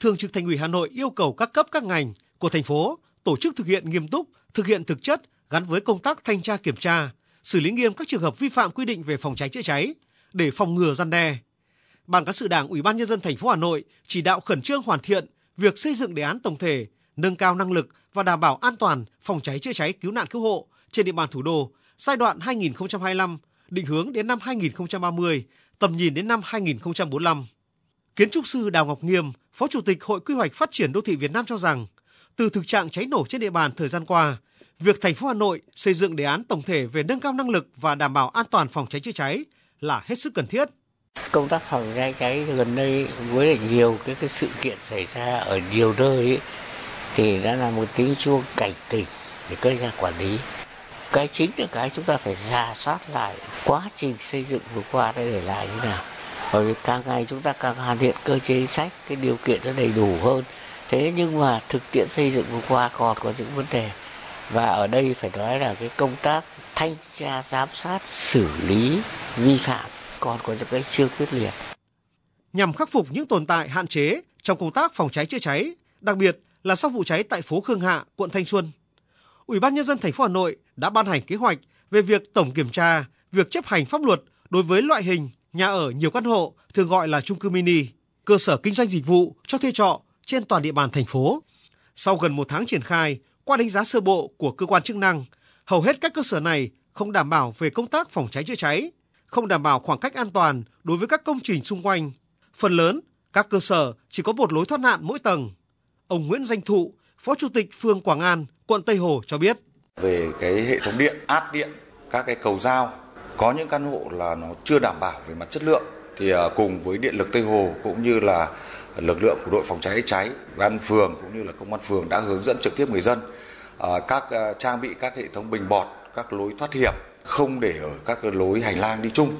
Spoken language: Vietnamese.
Thường trực Thành ủy Hà Nội yêu cầu các cấp các ngành của thành phố tổ chức thực hiện nghiêm túc, thực hiện thực chất gắn với công tác thanh tra kiểm tra, xử lý nghiêm các trường hợp vi phạm quy định về phòng cháy chữa cháy để phòng ngừa gian đe. Ban cán sự Đảng Ủy ban nhân dân thành phố Hà Nội chỉ đạo khẩn trương hoàn thiện việc xây dựng đề án tổng thể, nâng cao năng lực và đảm bảo an toàn phòng cháy chữa cháy cứu nạn cứu hộ trên địa bàn thủ đô giai đoạn 2025, định hướng đến năm 2030, tầm nhìn đến năm 2045. Kiến trúc sư Đào Ngọc Nghiêm, Phó Chủ tịch Hội Quy hoạch Phát triển Đô thị Việt Nam cho rằng, từ thực trạng cháy nổ trên địa bàn thời gian qua, việc thành phố Hà Nội xây dựng đề án tổng thể về nâng cao năng lực và đảm bảo an toàn phòng cháy chữa cháy là hết sức cần thiết. Công tác phòng cháy cháy gần đây với lại nhiều cái, cái sự kiện xảy ra ở nhiều nơi ấy, thì đã là một tiếng chuông cảnh tỉnh để các nhà quản lý. Cái chính là cái chúng ta phải ra soát lại quá trình xây dựng vừa qua đã để lại như nào. Bởi vì càng ngày chúng ta càng hoàn thiện cơ chế sách, cái điều kiện nó đầy đủ hơn. Thế nhưng mà thực tiễn xây dựng vừa qua còn có những vấn đề. Và ở đây phải nói là cái công tác thanh tra giám sát xử lý vi phạm còn có những cái chưa quyết liệt. Nhằm khắc phục những tồn tại hạn chế trong công tác phòng cháy chữa cháy, đặc biệt là sau vụ cháy tại phố Khương Hạ, quận Thanh Xuân, Ủy ban nhân dân thành phố Hà Nội đã ban hành kế hoạch về việc tổng kiểm tra việc chấp hành pháp luật đối với loại hình nhà ở nhiều căn hộ thường gọi là chung cư mini, cơ sở kinh doanh dịch vụ cho thuê trọ trên toàn địa bàn thành phố. Sau gần một tháng triển khai, qua đánh giá sơ bộ của cơ quan chức năng, hầu hết các cơ sở này không đảm bảo về công tác phòng cháy chữa cháy, không đảm bảo khoảng cách an toàn đối với các công trình xung quanh. Phần lớn, các cơ sở chỉ có một lối thoát nạn mỗi tầng. Ông Nguyễn Danh Thụ, Phó Chủ tịch phường Quảng An, quận Tây Hồ cho biết. Về cái hệ thống điện, át điện, các cái cầu giao, có những căn hộ là nó chưa đảm bảo về mặt chất lượng. Thì à, cùng với điện lực Tây Hồ cũng như là lực lượng của đội phòng cháy cháy, ban phường cũng như là công an phường đã hướng dẫn trực tiếp người dân à, các à, trang bị các hệ thống bình bọt, các lối thoát hiểm không để ở các lối hành lang đi chung.